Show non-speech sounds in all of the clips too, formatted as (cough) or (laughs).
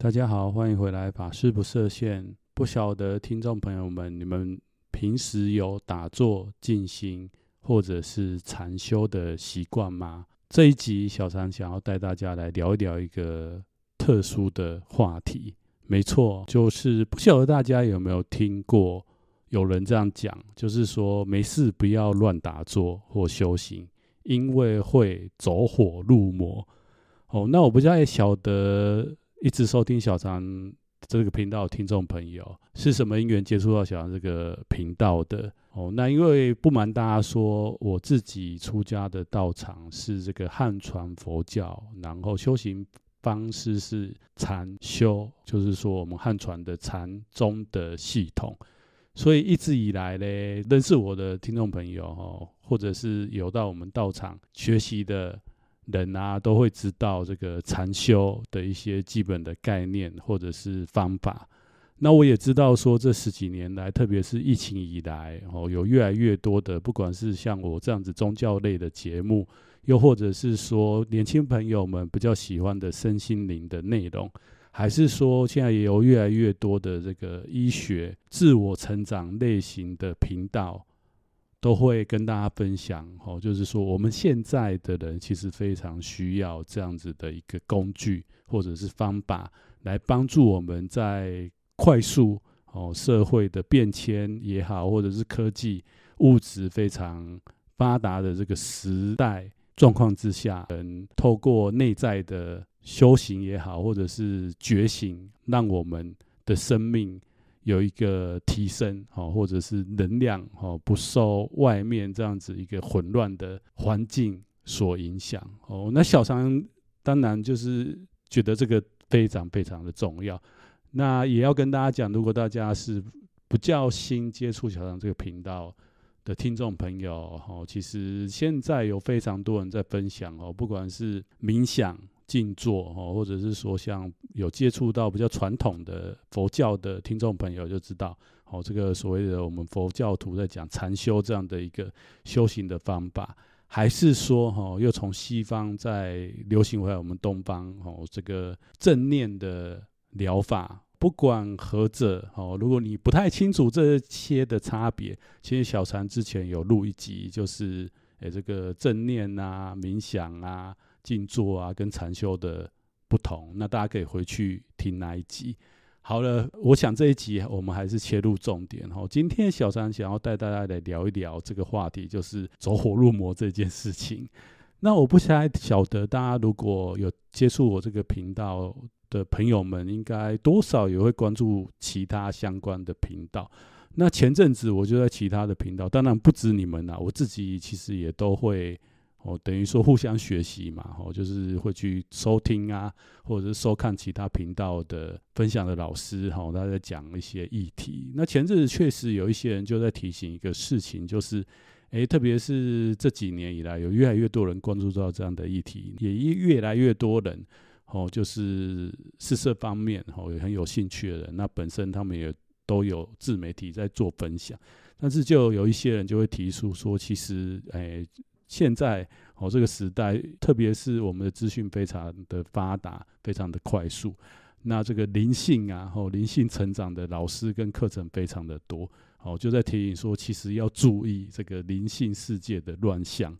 大家好，欢迎回来。法师不设限，不晓得听众朋友们，你们平时有打坐、静心或者是禅修的习惯吗？这一集小禅想要带大家来聊一聊一个特殊的话题。没错，就是不晓得大家有没有听过有人这样讲，就是说没事不要乱打坐或修行，因为会走火入魔。哦，那我不太晓得。一直收听小常这个频道的听众朋友是什么因缘接触到小常这个频道的？哦，那因为不瞒大家说，我自己出家的道场是这个汉传佛教，然后修行方式是禅修，就是说我们汉传的禅宗的系统。所以一直以来呢，认识我的听众朋友哦，或者是有到我们道场学习的。人啊，都会知道这个禅修的一些基本的概念或者是方法。那我也知道说，这十几年来，特别是疫情以来，哦，有越来越多的，不管是像我这样子宗教类的节目，又或者是说年轻朋友们比较喜欢的身心灵的内容，还是说现在也有越来越多的这个医学、自我成长类型的频道。都会跟大家分享哦，就是说我们现在的人其实非常需要这样子的一个工具或者是方法，来帮助我们在快速哦社会的变迁也好，或者是科技物质非常发达的这个时代状况之下，能透过内在的修行也好，或者是觉醒，让我们的生命。有一个提升，哦，或者是能量，哦，不受外面这样子一个混乱的环境所影响，哦，那小禅当然就是觉得这个非常非常的重要。那也要跟大家讲，如果大家是比较新接触小禅这个频道的听众朋友，哦，其实现在有非常多人在分享，哦，不管是冥想。静坐哦，或者是说像有接触到比较传统的佛教的听众朋友就知道，哦，这个所谓的我们佛教徒在讲禅修这样的一个修行的方法，还是说哈，又从西方再流行回来我们东方哦，这个正念的疗法，不管何者哦，如果你不太清楚这些的差别，其实小禅之前有录一集，就是诶这个正念啊、冥想啊。静坐啊，跟禅修的不同，那大家可以回去听那一集。好了，我想这一集我们还是切入重点哈。今天小三想要带大家来聊一聊这个话题，就是走火入魔这件事情。那我不太晓得大家如果有接触我这个频道的朋友们，应该多少也会关注其他相关的频道。那前阵子我就在其他的频道，当然不止你们啦，我自己其实也都会。哦，等于说互相学习嘛，哦，就是会去收听啊，或者是收看其他频道的分享的老师，哈，他在讲一些议题。那前阵子确实有一些人就在提醒一个事情，就是，诶，特别是这几年以来，有越来越多人关注到这样的议题，也越来越多人，哦，就是是这方面，哦，也很有兴趣的人，那本身他们也都有自媒体在做分享，但是就有一些人就会提出说，其实，诶。现在哦，这个时代，特别是我们的资讯非常的发达，非常的快速。那这个灵性啊，哦，灵性成长的老师跟课程非常的多。哦，就在提醒说，其实要注意这个灵性世界的乱象。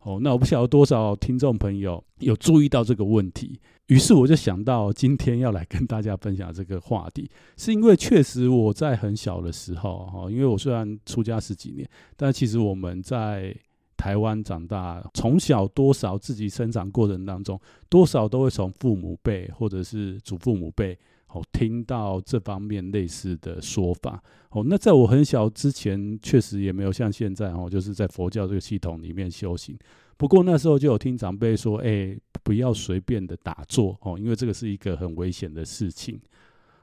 哦，那我不晓得多少听众朋友有注意到这个问题。于是我就想到，今天要来跟大家分享这个话题，是因为确实我在很小的时候，哈，因为我虽然出家十几年，但其实我们在台湾长大，从小多少自己生长过程当中，多少都会从父母辈或者是祖父母辈，哦，听到这方面类似的说法。哦，那在我很小之前，确实也没有像现在哦，就是在佛教这个系统里面修行。不过那时候就有听长辈说，哎，不要随便的打坐哦，因为这个是一个很危险的事情。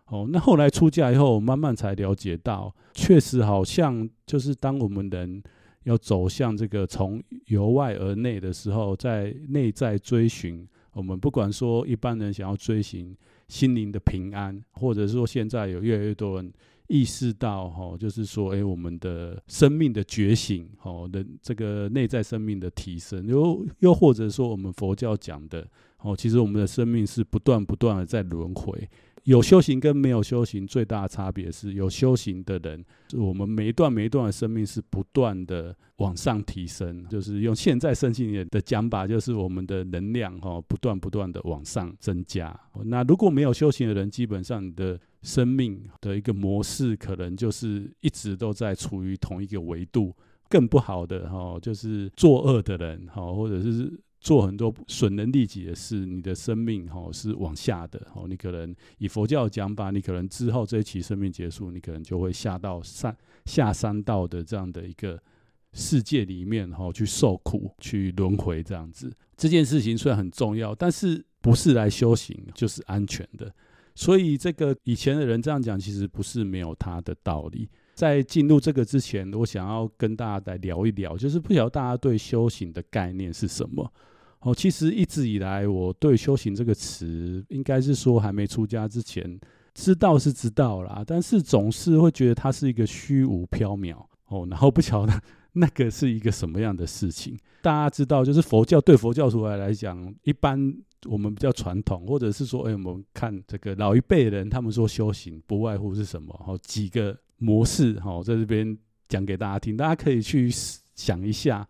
哦，那后来出家以后，慢慢才了解到，确实好像就是当我们人。要走向这个从由外而内的时候，在内在追寻我们，不管说一般人想要追寻心灵的平安，或者说现在有越来越多人意识到，哈，就是说，诶，我们的生命的觉醒，哦，的这个内在生命的提升，又又或者说我们佛教讲的，哦，其实我们的生命是不断不断的在轮回。有修行跟没有修行最大的差别是，有修行的人，我们每一段每一段的生命是不断的往上提升，就是用现在身心灵的讲法，就是我们的能量哈，不断不断的往上增加。那如果没有修行的人，基本上你的生命的一个模式，可能就是一直都在处于同一个维度。更不好的哈，就是作恶的人哈，或者是。做很多损人利己的事，你的生命哈是往下的哦。你可能以佛教讲法，你可能之后这一期生命结束，你可能就会下到三下三道的这样的一个世界里面哈，去受苦、去轮回这样子。这件事情虽然很重要，但是不是来修行就是安全的。所以这个以前的人这样讲，其实不是没有他的道理。在进入这个之前，我想要跟大家来聊一聊，就是不晓得大家对修行的概念是什么。哦，其实一直以来，我对“修行”这个词，应该是说还没出家之前，知道是知道啦，但是总是会觉得它是一个虚无缥缈哦，然后不晓得 (laughs) 那个是一个什么样的事情。大家知道，就是佛教对佛教徒来来讲，一般我们比较传统，或者是说，哎，我们看这个老一辈人，他们说修行不外乎是什么？哦，几个模式，哦，在这边讲给大家听，大家可以去想一下。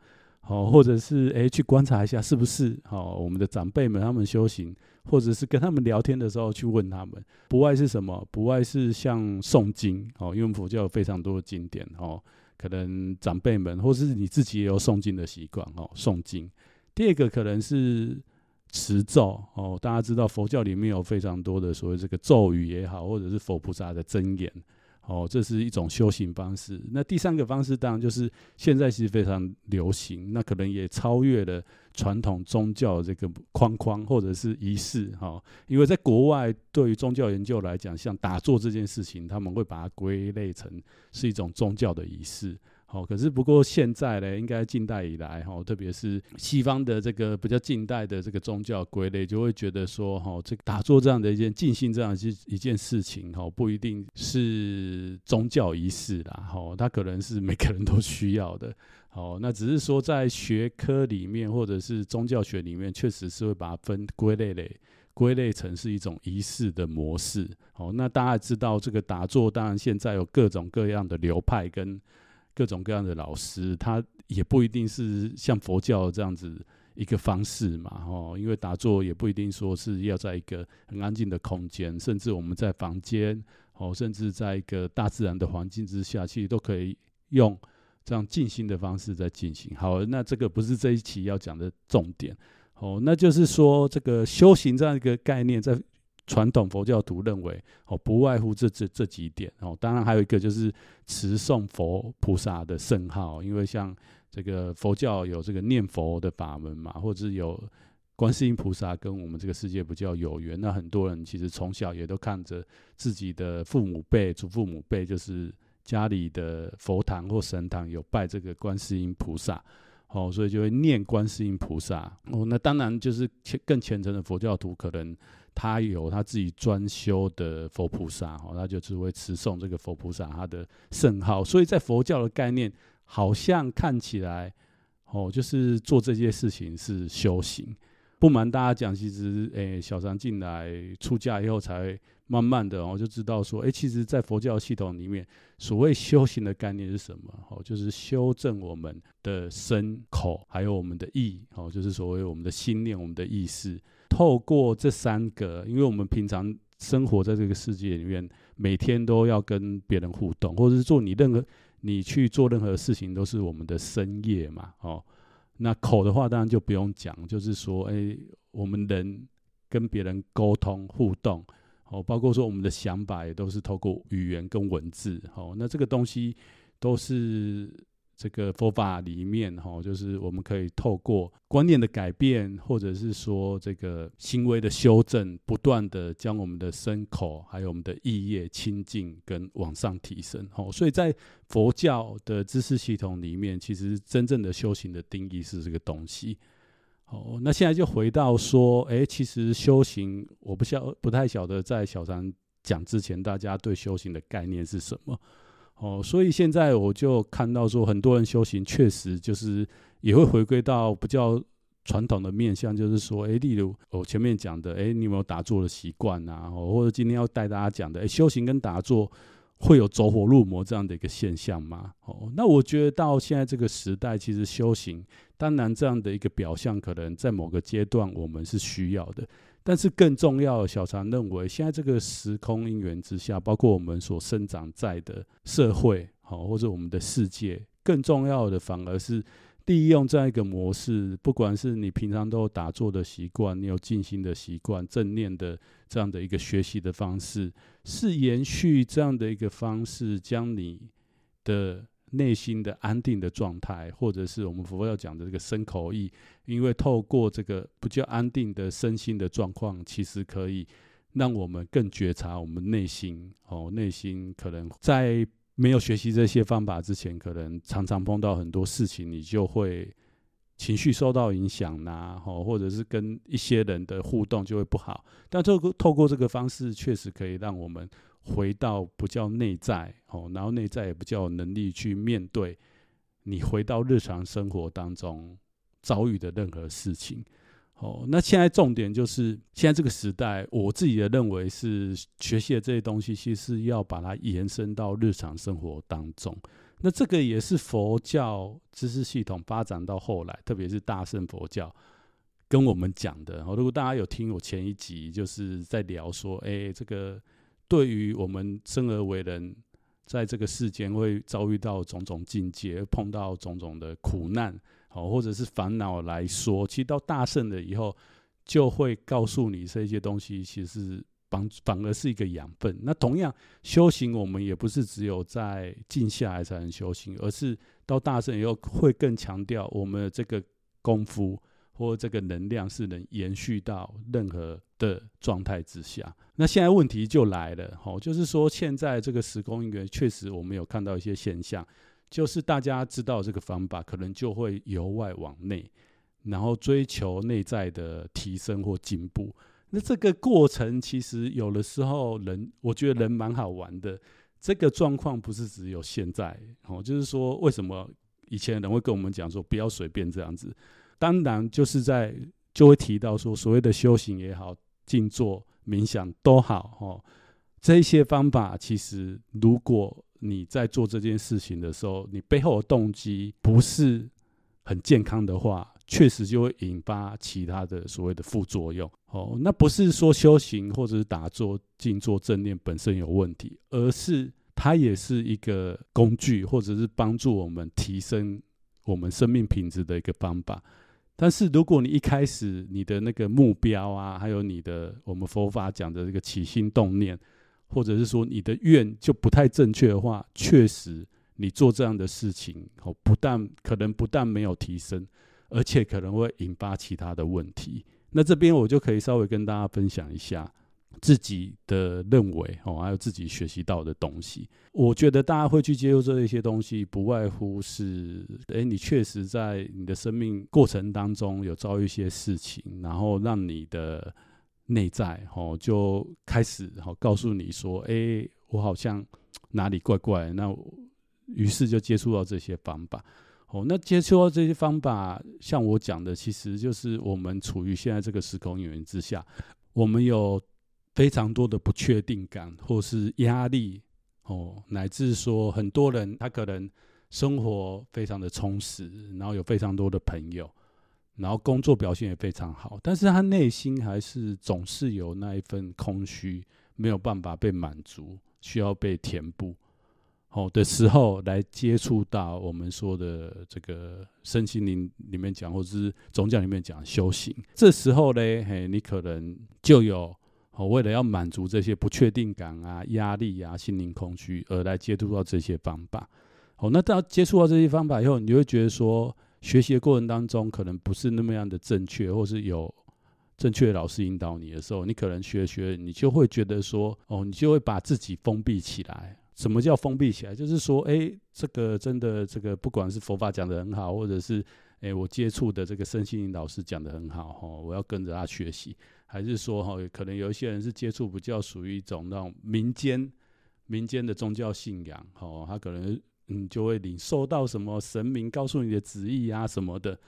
哦，或者是诶，去观察一下是不是哦，我们的长辈们他们修行，或者是跟他们聊天的时候去问他们，不外是什么？不外是像诵经哦，因为佛教有非常多的经典哦，可能长辈们或是你自己也有诵经的习惯哦，诵经。第二个可能是持咒哦，大家知道佛教里面有非常多的所谓这个咒语也好，或者是佛菩萨的真言。哦，这是一种修行方式。那第三个方式当然就是现在是非常流行，那可能也超越了传统宗教这个框框或者是仪式哈。因为在国外，对于宗教研究来讲，像打坐这件事情，他们会把它归类成是一种宗教的仪式。哦，可是不过现在呢，应该近代以来哈，特别是西方的这个比较近代的这个宗教归类，就会觉得说哈，这个打坐这样的一件静心这样一一件事情哈，不一定是宗教仪式啦，哈，它可能是每个人都需要的。哦，那只是说在学科里面或者是宗教学里面，确实是会把它分归类类归类成是一种仪式的模式。哦，那大家知道这个打坐，当然现在有各种各样的流派跟。各种各样的老师，他也不一定是像佛教这样子一个方式嘛，哦，因为打坐也不一定说是要在一个很安静的空间，甚至我们在房间，哦，甚至在一个大自然的环境之下，其实都可以用这样静心的方式在进行。好，那这个不是这一期要讲的重点，哦，那就是说这个修行这样一个概念在。传统佛教徒认为，哦，不外乎这这这几点哦。当然还有一个就是持诵佛菩萨的圣号，因为像这个佛教有这个念佛的法门嘛，或者是有观世音菩萨跟我们这个世界比较有缘。那很多人其实从小也都看着自己的父母辈、祖父母辈，就是家里的佛堂或神堂有拜这个观世音菩萨，哦，所以就会念观世音菩萨。哦，那当然就是更虔诚的佛教徒可能。他有他自己专修的佛菩萨，哦，他就只会持诵这个佛菩萨他的圣号，所以在佛教的概念，好像看起来，哦，就是做这些事情是修行。不瞒大家讲，其实，诶、小禅进来出家以后，才慢慢的，我就知道说，诶、其实，在佛教系统里面，所谓修行的概念是什么？哦，就是修正我们的身口，还有我们的意，哦，就是所谓我们的心念，我们的意识。透过这三个，因为我们平常生活在这个世界里面，每天都要跟别人互动，或者是做你任何你去做任何事情，都是我们的身业嘛。哦，那口的话，当然就不用讲，就是说，哎，我们人跟别人沟通互动，哦，包括说我们的想法也都是透过语言跟文字，哦，那这个东西都是。这个佛法里面，哈，就是我们可以透过观念的改变，或者是说这个行为的修正，不断的将我们的身口，还有我们的意业清净跟往上提升。哦，所以在佛教的知识系统里面，其实真正的修行的定义是这个东西。哦，那现在就回到说，哎，其实修行，我不晓不太晓得，在小禅讲之前，大家对修行的概念是什么？哦，所以现在我就看到说，很多人修行确实就是也会回归到比较传统的面向，就是说，诶，例如我前面讲的，诶，你有没有打坐的习惯啊？或者今天要带大家讲的，诶，修行跟打坐会有走火入魔这样的一个现象吗？哦，那我觉得到现在这个时代，其实修行，当然这样的一个表象，可能在某个阶段我们是需要的，但是更重要，小常认为，现在这个时空因缘之下，包括我们所生长在的社会，好，或者我们的世界，更重要的反而是。利用这样一个模式，不管是你平常都有打坐的习惯，你有静心的习惯，正念的这样的一个学习的方式，是延续这样的一个方式，将你的内心的安定的状态，或者是我们佛教讲的这个身口意，因为透过这个不叫安定的身心的状况，其实可以让我们更觉察我们内心哦，内心可能在。没有学习这些方法之前，可能常常碰到很多事情，你就会情绪受到影响呐，哦，或者是跟一些人的互动就会不好。但透过透过这个方式，确实可以让我们回到不叫内在，哦，然后内在也不叫有能力去面对你回到日常生活当中遭遇的任何事情。哦，那现在重点就是，现在这个时代，我自己的认为是学习的这些东西，其实要把它延伸到日常生活当中。那这个也是佛教知识系统发展到后来，特别是大乘佛教跟我们讲的。哦如果大家有听我前一集，就是在聊说，哎，这个对于我们生而为人，在这个世间会遭遇到种种境界，碰到种种的苦难。哦，或者是烦恼来说，其实到大圣了以后，就会告诉你这些东西，其实反反而是一个养分。那同样修行，我们也不是只有在静下来才能修行，而是到大圣以后，会更强调我们的这个功夫或这个能量是能延续到任何的状态之下。那现在问题就来了，吼，就是说现在这个时空因缘，确实我们有看到一些现象。就是大家知道这个方法，可能就会由外往内，然后追求内在的提升或进步。那这个过程其实有的时候人，我觉得人蛮好玩的。这个状况不是只有现在哦，就是说为什么以前人会跟我们讲说不要随便这样子？当然就是在就会提到说所谓的修行也好，静坐冥想都好哦，这些方法其实如果。你在做这件事情的时候，你背后的动机不是很健康的话，确实就会引发其他的所谓的副作用。哦，那不是说修行或者是打坐、静坐、正念本身有问题，而是它也是一个工具，或者是帮助我们提升我们生命品质的一个方法。但是如果你一开始你的那个目标啊，还有你的我们佛法讲的这个起心动念。或者是说你的愿就不太正确的话，确实你做这样的事情，哦，不但可能不但没有提升，而且可能会引发其他的问题。那这边我就可以稍微跟大家分享一下自己的认为，哦，还有自己学习到的东西。我觉得大家会去接受这一些东西，不外乎是，诶，你确实在你的生命过程当中有遭遇一些事情，然后让你的。内在哦，就开始哦告诉你说，哎、我好像哪里怪怪。那于是就接触到这些方法。哦，那接触到这些方法，像我讲的，其实就是我们处于现在这个时空因缘之下，我们有非常多的不确定感，或是压力哦，乃至说很多人他可能生活非常的充实，然后有非常多的朋友。然后工作表现也非常好，但是他内心还是总是有那一份空虚，没有办法被满足，需要被填补。好的时候来接触到我们说的这个身心灵里面讲，或者是宗教里面讲修行，这时候呢，嘿，你可能就有哦，为了要满足这些不确定感啊、压力啊、心灵空虚，而来接触到这些方法。好，那到接触到这些方法以后，你就会觉得说。学习的过程当中，可能不是那么样的正确，或是有正确的老师引导你的时候，你可能学学，你就会觉得说，哦，你就会把自己封闭起来。什么叫封闭起来？就是说，诶，这个真的，这个不管是佛法讲得很好，或者是诶我接触的这个身心灵老师讲得很好，哈，我要跟着他学习，还是说，哈，可能有一些人是接触比较属于一种那种民间民间的宗教信仰，哦，他可能。嗯，就会领受到什么神明告诉你的旨意啊什么的，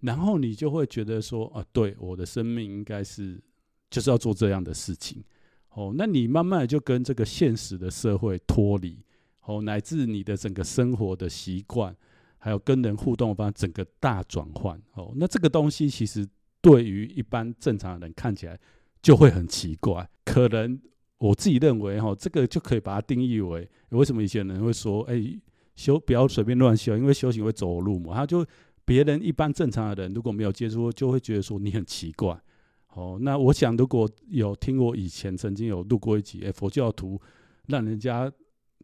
然后你就会觉得说啊，对，我的生命应该是就是要做这样的事情。哦，那你慢慢的就跟这个现实的社会脱离，哦，乃至你的整个生活的习惯，还有跟人互动方，整个大转换。哦，那这个东西其实对于一般正常的人看起来就会很奇怪。可能我自己认为，哈，这个就可以把它定义为为什么以前人会说，哎，修不要随便乱修，因为修行会走火入魔。他就别人一般正常的人如果没有接触，就会觉得说你很奇怪。哦，那我想，如果有听我以前曾经有录过一集，诶、佛教徒让人家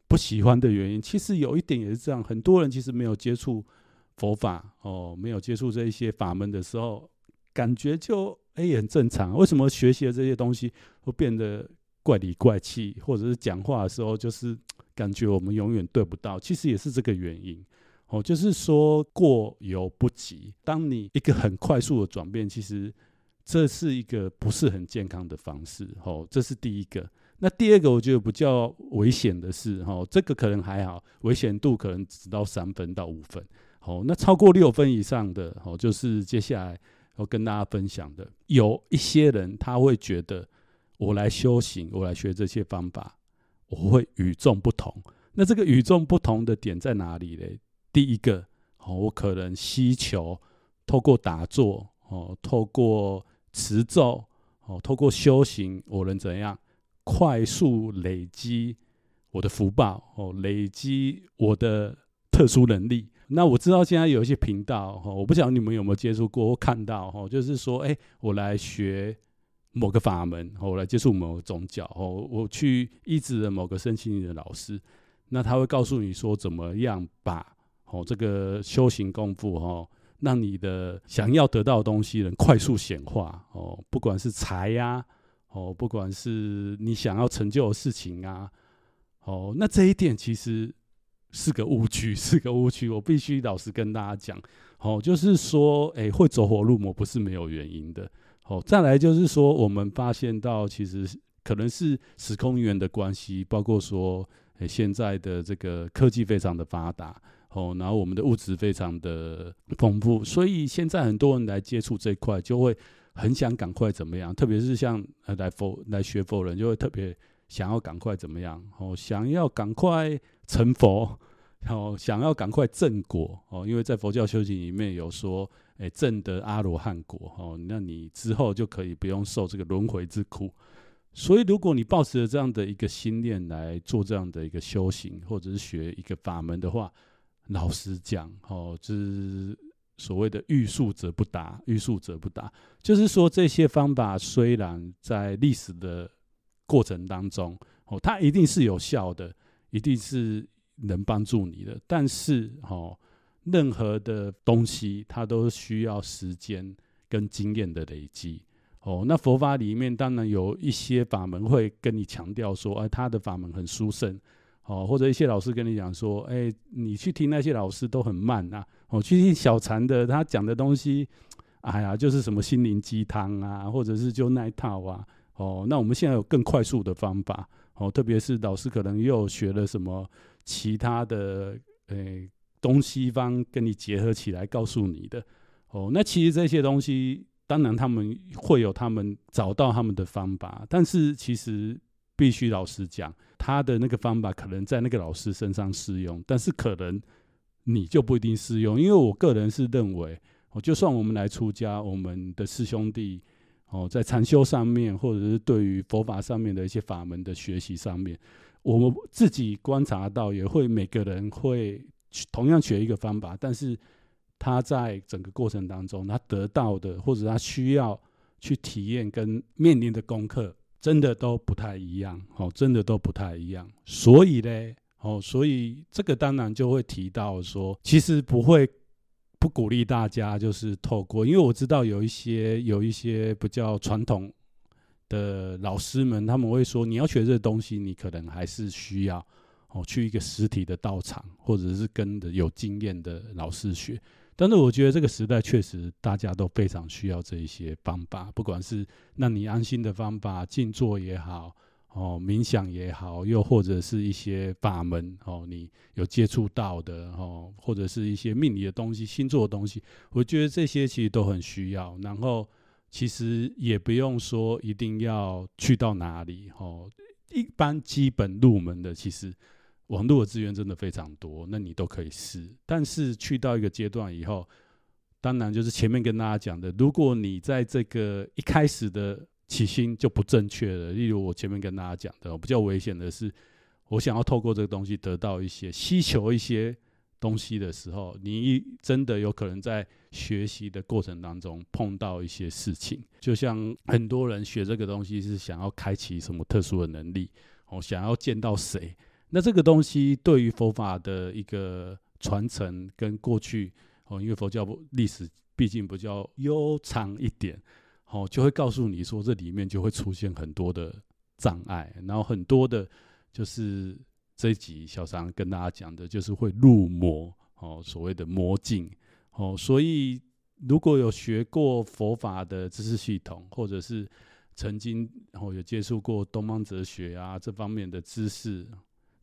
不喜欢的原因，其实有一点也是这样。很多人其实没有接触佛法，哦，没有接触这一些法门的时候，感觉就诶、欸、也很正常。为什么学习的这些东西会变得怪里怪气，或者是讲话的时候就是 (tsk) 感觉我们永远对不到？其实也是这个原因。哦，就是说过犹不及。当你一个很快速的转变，其实。这是一个不是很健康的方式，哦，这是第一个。那第二个，我觉得比较危险的是，哦，这个可能还好，危险度可能只到三分到五分，好，那超过六分以上的，哦，就是接下来要跟大家分享的。有一些人他会觉得，我来修行，我来学这些方法，我会与众不同。那这个与众不同的点在哪里呢？第一个，哦，我可能希求透过打坐，哦，透过持咒哦，透过修行，我能怎样快速累积我的福报哦，累积我的特殊能力。那我知道现在有一些频道哈，我不晓得你们有没有接触过或看到哈，就是说，哎，我来学某个法门，我来接触某个宗教哦，我去依止了某个身心灵的老师，那他会告诉你说，怎么样把哦这个修行功夫哈。让你的想要得到的东西能快速显化哦，不管是财呀、啊，哦，不管是你想要成就的事情啊，哦，那这一点其实是个误区，是个误区。我必须老实跟大家讲，哦，就是说，哎，会走火入魔不是没有原因的。哦，再来就是说，我们发现到其实可能是时空缘的关系，包括说，哎，现在的这个科技非常的发达。哦，然后我们的物质非常的丰富，所以现在很多人来接触这一块，就会很想赶快怎么样，特别是像呃来佛来学佛人，就会特别想要赶快怎么样，哦，想要赶快成佛，然后想要赶快正果，哦，因为在佛教修行里面有说，诶，证得阿罗汉果，哦，那你之后就可以不用受这个轮回之苦。所以，如果你抱持了这样的一个心念来做这样的一个修行，或者是学一个法门的话，老实讲，哦，就是所谓的欲速则不达，欲速则不达，就是说这些方法虽然在历史的过程当中，哦，它一定是有效的，一定是能帮助你的，但是，哦，任何的东西它都需要时间跟经验的累积，哦，那佛法里面当然有一些法门会跟你强调说，哎，他的法门很殊胜。哦，或者一些老师跟你讲说，哎、你去听那些老师都很慢呐、啊。哦，去听小禅的，他讲的东西，哎呀，就是什么心灵鸡汤啊，或者是就那一套啊。哦，那我们现在有更快速的方法。哦，特别是老师可能又学了什么其他的，诶、东西方跟你结合起来告诉你的。哦，那其实这些东西，当然他们会有他们找到他们的方法，但是其实。必须老实讲，他的那个方法可能在那个老师身上适用，但是可能你就不一定适用。因为我个人是认为，哦，就算我们来出家，我们的师兄弟，哦，在禅修上面，或者是对于佛法上面的一些法门的学习上面，我们自己观察到，也会每个人会同样学一个方法，但是他在整个过程当中，他得到的或者他需要去体验跟面临的功课。真的都不太一样，哦，真的都不太一样。所以呢，哦，所以这个当然就会提到说，其实不会不鼓励大家就是透过，因为我知道有一些有一些比较传统的老师们，他们会说，你要学这东西，你可能还是需要哦去一个实体的道场，或者是跟着有经验的老师学。但是我觉得这个时代确实大家都非常需要这一些方法，不管是让你安心的方法，静坐也好，哦，冥想也好，又或者是一些法门哦，你有接触到的哦，或者是一些命理的东西、星座的东西，我觉得这些其实都很需要。然后其实也不用说一定要去到哪里哦，一般基本入门的，其实网络的资源真的非常多，那你都可以试。但是去到一个阶段以后，当然就是前面跟大家讲的，如果你在这个一开始的起心就不正确了，例如我前面跟大家讲的，比较危险的是，我想要透过这个东西得到一些希求一些东西的时候，你真的有可能在学习的过程当中碰到一些事情。就像很多人学这个东西是想要开启什么特殊的能力，哦，想要见到谁，那这个东西对于佛法的一个传承跟过去，哦，因为佛教历史毕竟比较悠长一点。哦，就会告诉你说，这里面就会出现很多的障碍，然后很多的，就是这一集小常跟大家讲的，就是会入魔哦，所谓的魔境哦。所以如果有学过佛法的知识系统，或者是曾经然后有接触过东方哲学啊这方面的知识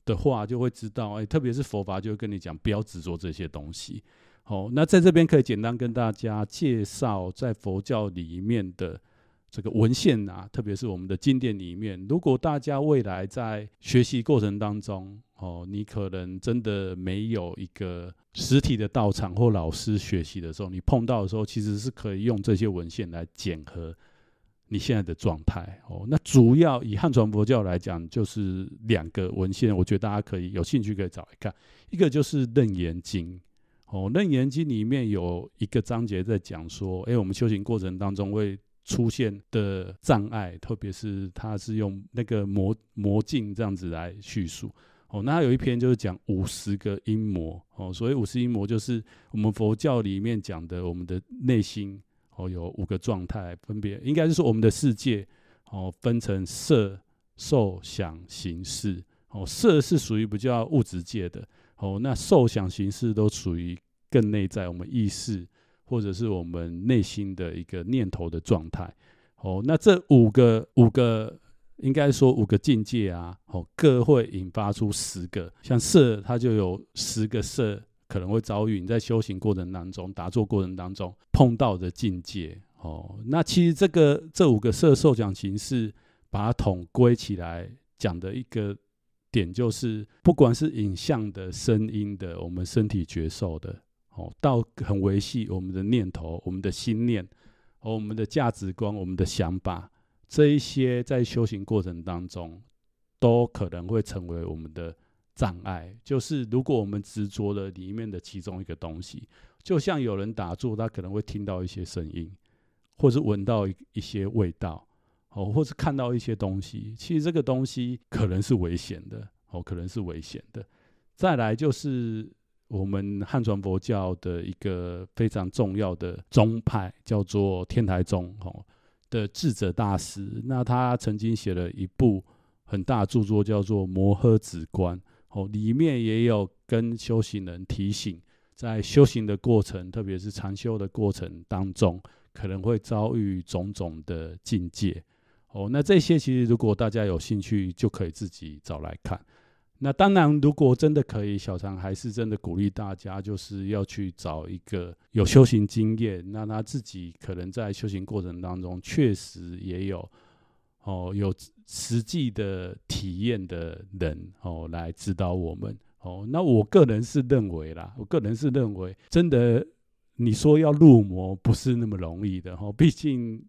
的话，就会知道，哎，特别是佛法就会跟你讲，不要执着这些东西。好，那在这边可以简单跟大家介绍，在佛教里面的这个文献啊，特别是我们的经典里面，如果大家未来在学习过程当中，哦，你可能真的没有一个实体的道场或老师学习的时候，你碰到的时候，其实是可以用这些文献来检核你现在的状态。哦，那主要以汉传佛教来讲，就是两个文献，我觉得大家可以有兴趣可以找一看，一个就是《楞严经》。哦，《楞严经》里面有一个章节在讲说，哎，我们修行过程当中会出现的障碍，特别是它是用那个魔魔镜这样子来叙述。哦，那有一篇就是讲五十个阴魔。哦，所以五十阴魔，就是我们佛教里面讲的，我们的内心哦有五个状态，分别应该是说我们的世界哦分成色、受、想、行、识。哦，色是属于比较物质界的。哦，那受想行识都属于更内在，我们意识或者是我们内心的一个念头的状态。哦，那这五个五个应该说五个境界啊，哦，各会引发出十个，像色，它就有十个色可能会遭遇你在修行过程当中、打坐过程当中碰到的境界。哦，那其实这个这五个色、受想行识，把它统归起来讲的一个。点就是，不管是影像的、声音的、我们身体觉受的，哦，到很维系我们的念头、我们的心念、和我们的价值观、我们的想法，这一些在修行过程当中，都可能会成为我们的障碍。就是如果我们执着了里面的其中一个东西，就像有人打坐，他可能会听到一些声音，或是闻到一一些味道。哦，或是看到一些东西，其实这个东西可能是危险的，哦，可能是危险的。再来就是我们汉传佛教的一个非常重要的宗派，叫做天台宗，哦的智者大师，那他曾经写了一部很大著作，叫做《摩诃止观》，哦，里面也有跟修行人提醒，在修行的过程，特别是禅修的过程当中，可能会遭遇种种的境界。哦，那这些其实如果大家有兴趣，就可以自己找来看。那当然，如果真的可以，小常还是真的鼓励大家，就是要去找一个有修行经验，那他自己可能在修行过程当中确实也有哦有实际的体验的人哦来指导我们。哦，那我个人是认为啦，我个人是认为，真的你说要入魔不是那么容易的哦，毕竟。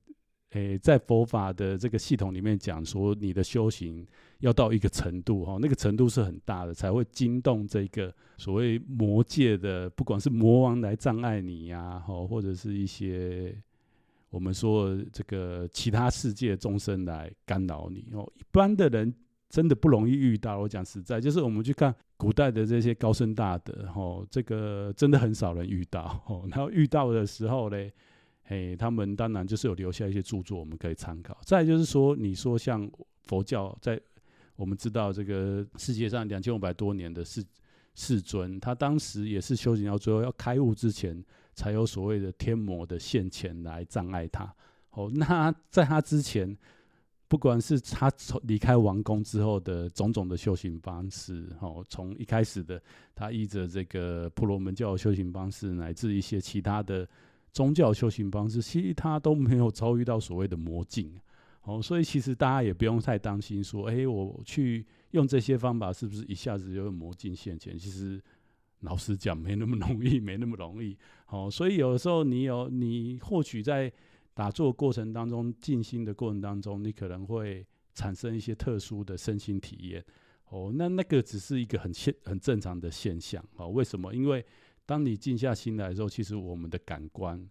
诶，在佛法的这个系统里面讲说，你的修行要到一个程度哈，那个程度是很大的，才会惊动这个所谓魔界的，不管是魔王来障碍你呀，哈，或者是一些我们说这个其他世界众生来干扰你哦。一般的人真的不容易遇到。我讲实在，就是我们去看古代的这些高僧大德，哈，这个真的很少人遇到。哦，然后遇到的时候嘞。哎，他们当然就是有留下一些著作，我们可以参考。再就是说，你说像佛教，在我们知道这个世界上两千五百多年的世世尊，他当时也是修行到最后要开悟之前，才有所谓的天魔的现前来障碍他。哦，那在他之前，不管是他从离开王宫之后的种种的修行方式，哦，从一开始的他依着这个婆罗门教的修行方式，乃至一些其他的宗教修行方式，其实他都没有遭遇到所谓的魔境，哦，所以其实大家也不用太担心说，哎，我去用这些方法是不是一下子就有魔境现前？其实老实讲，没那么容易，(laughs) 没那么容易，哦，所以有的时候你有你或许在。打坐过程当中，静心的过程当中，你可能会产生一些特殊的身心体验。哦，那那个只是一个很现很正常的现象。哦，为什么？因为当你静下心来的时候，其实我们的感官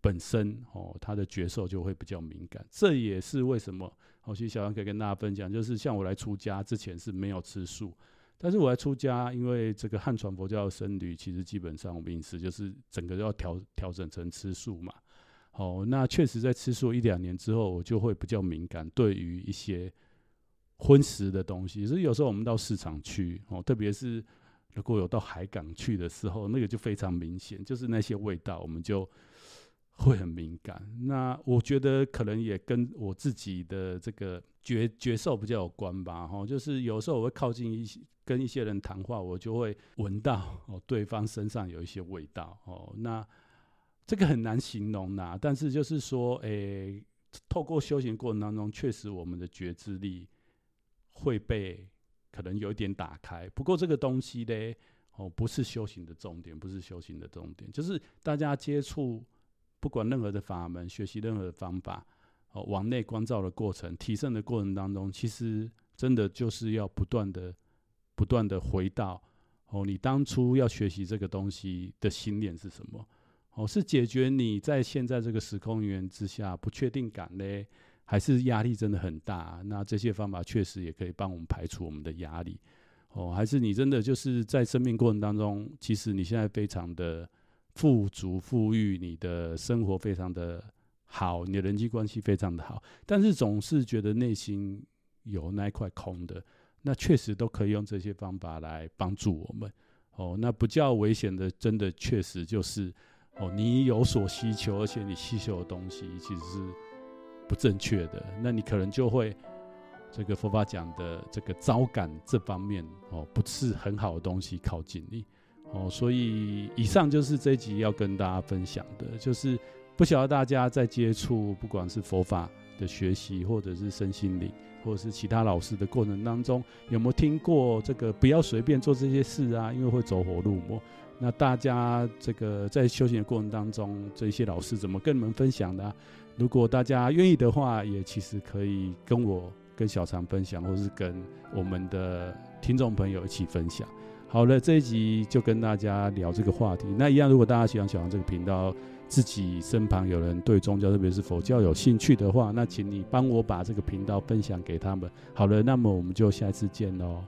本身，哦，它的觉受就会比较敏感。这也是为什么，好，其实小杨可以跟大家分享，就是像我来出家之前是没有吃素，但是我来出家，因为这个汉传佛教的僧侣，其实基本上我们饮食就是整个要调调整成吃素嘛。哦，那确实在吃素一两年之后，我就会比较敏感，对于一些荤食的东西。所以有时候我们到市场去，哦，特别是如果有到海港去的时候，那个就非常明显，就是那些味道，我们就会很敏感。那我觉得可能也跟我自己的这个觉觉受比较有关吧。哈，就是有时候我会靠近一些跟一些人谈话，我就会闻到哦对方身上有一些味道。哦，那。这个很难形容呐，但是就是说，诶，透过修行过程当中，确实我们的觉知力会被可能有一点打开。不过这个东西呢，哦，不是修行的重点，不是修行的重点，就是大家接触不管任何的法门，学习任何的方法，哦，往内观照的过程，提升的过程当中，其实真的就是要不断的、不断的回到哦，你当初要学习这个东西的心念是什么？哦，是解决你在现在这个时空缘之下不确定感呢，还是压力真的很大？那这些方法确实也可以帮我们排除我们的压力。哦，还是你真的就是在生命过程当中，其实你现在非常的富足富裕，你的生活非常的好，你的人际关系非常的好，但是总是觉得内心有那一块空的，那确实都可以用这些方法来帮助我们。哦，那不叫危险的，真的确实就是。哦，你有所需求，而且你需求的东西其实是不正确的，那你可能就会这个佛法讲的这个招感这方面哦，不是很好的东西靠近你哦，所以以上就是这一集要跟大家分享的，就是不晓得大家在接触不管是佛法的学习，或者是身心灵，或者是其他老师的过程当中，有没有听过这个不要随便做这些事啊，因为会走火入魔。那大家这个在修行的过程当中，这些老师怎么跟你们分享的啊？如果大家愿意的话，也其实可以跟我、跟小常分享，或是跟我们的听众朋友一起分享。好了，这一集就跟大家聊这个话题。那一样，如果大家喜欢小常这个频道，自己身旁有人对宗教，特别是佛教有兴趣的话，那请你帮我把这个频道分享给他们。好了，那么我们就下次见喽。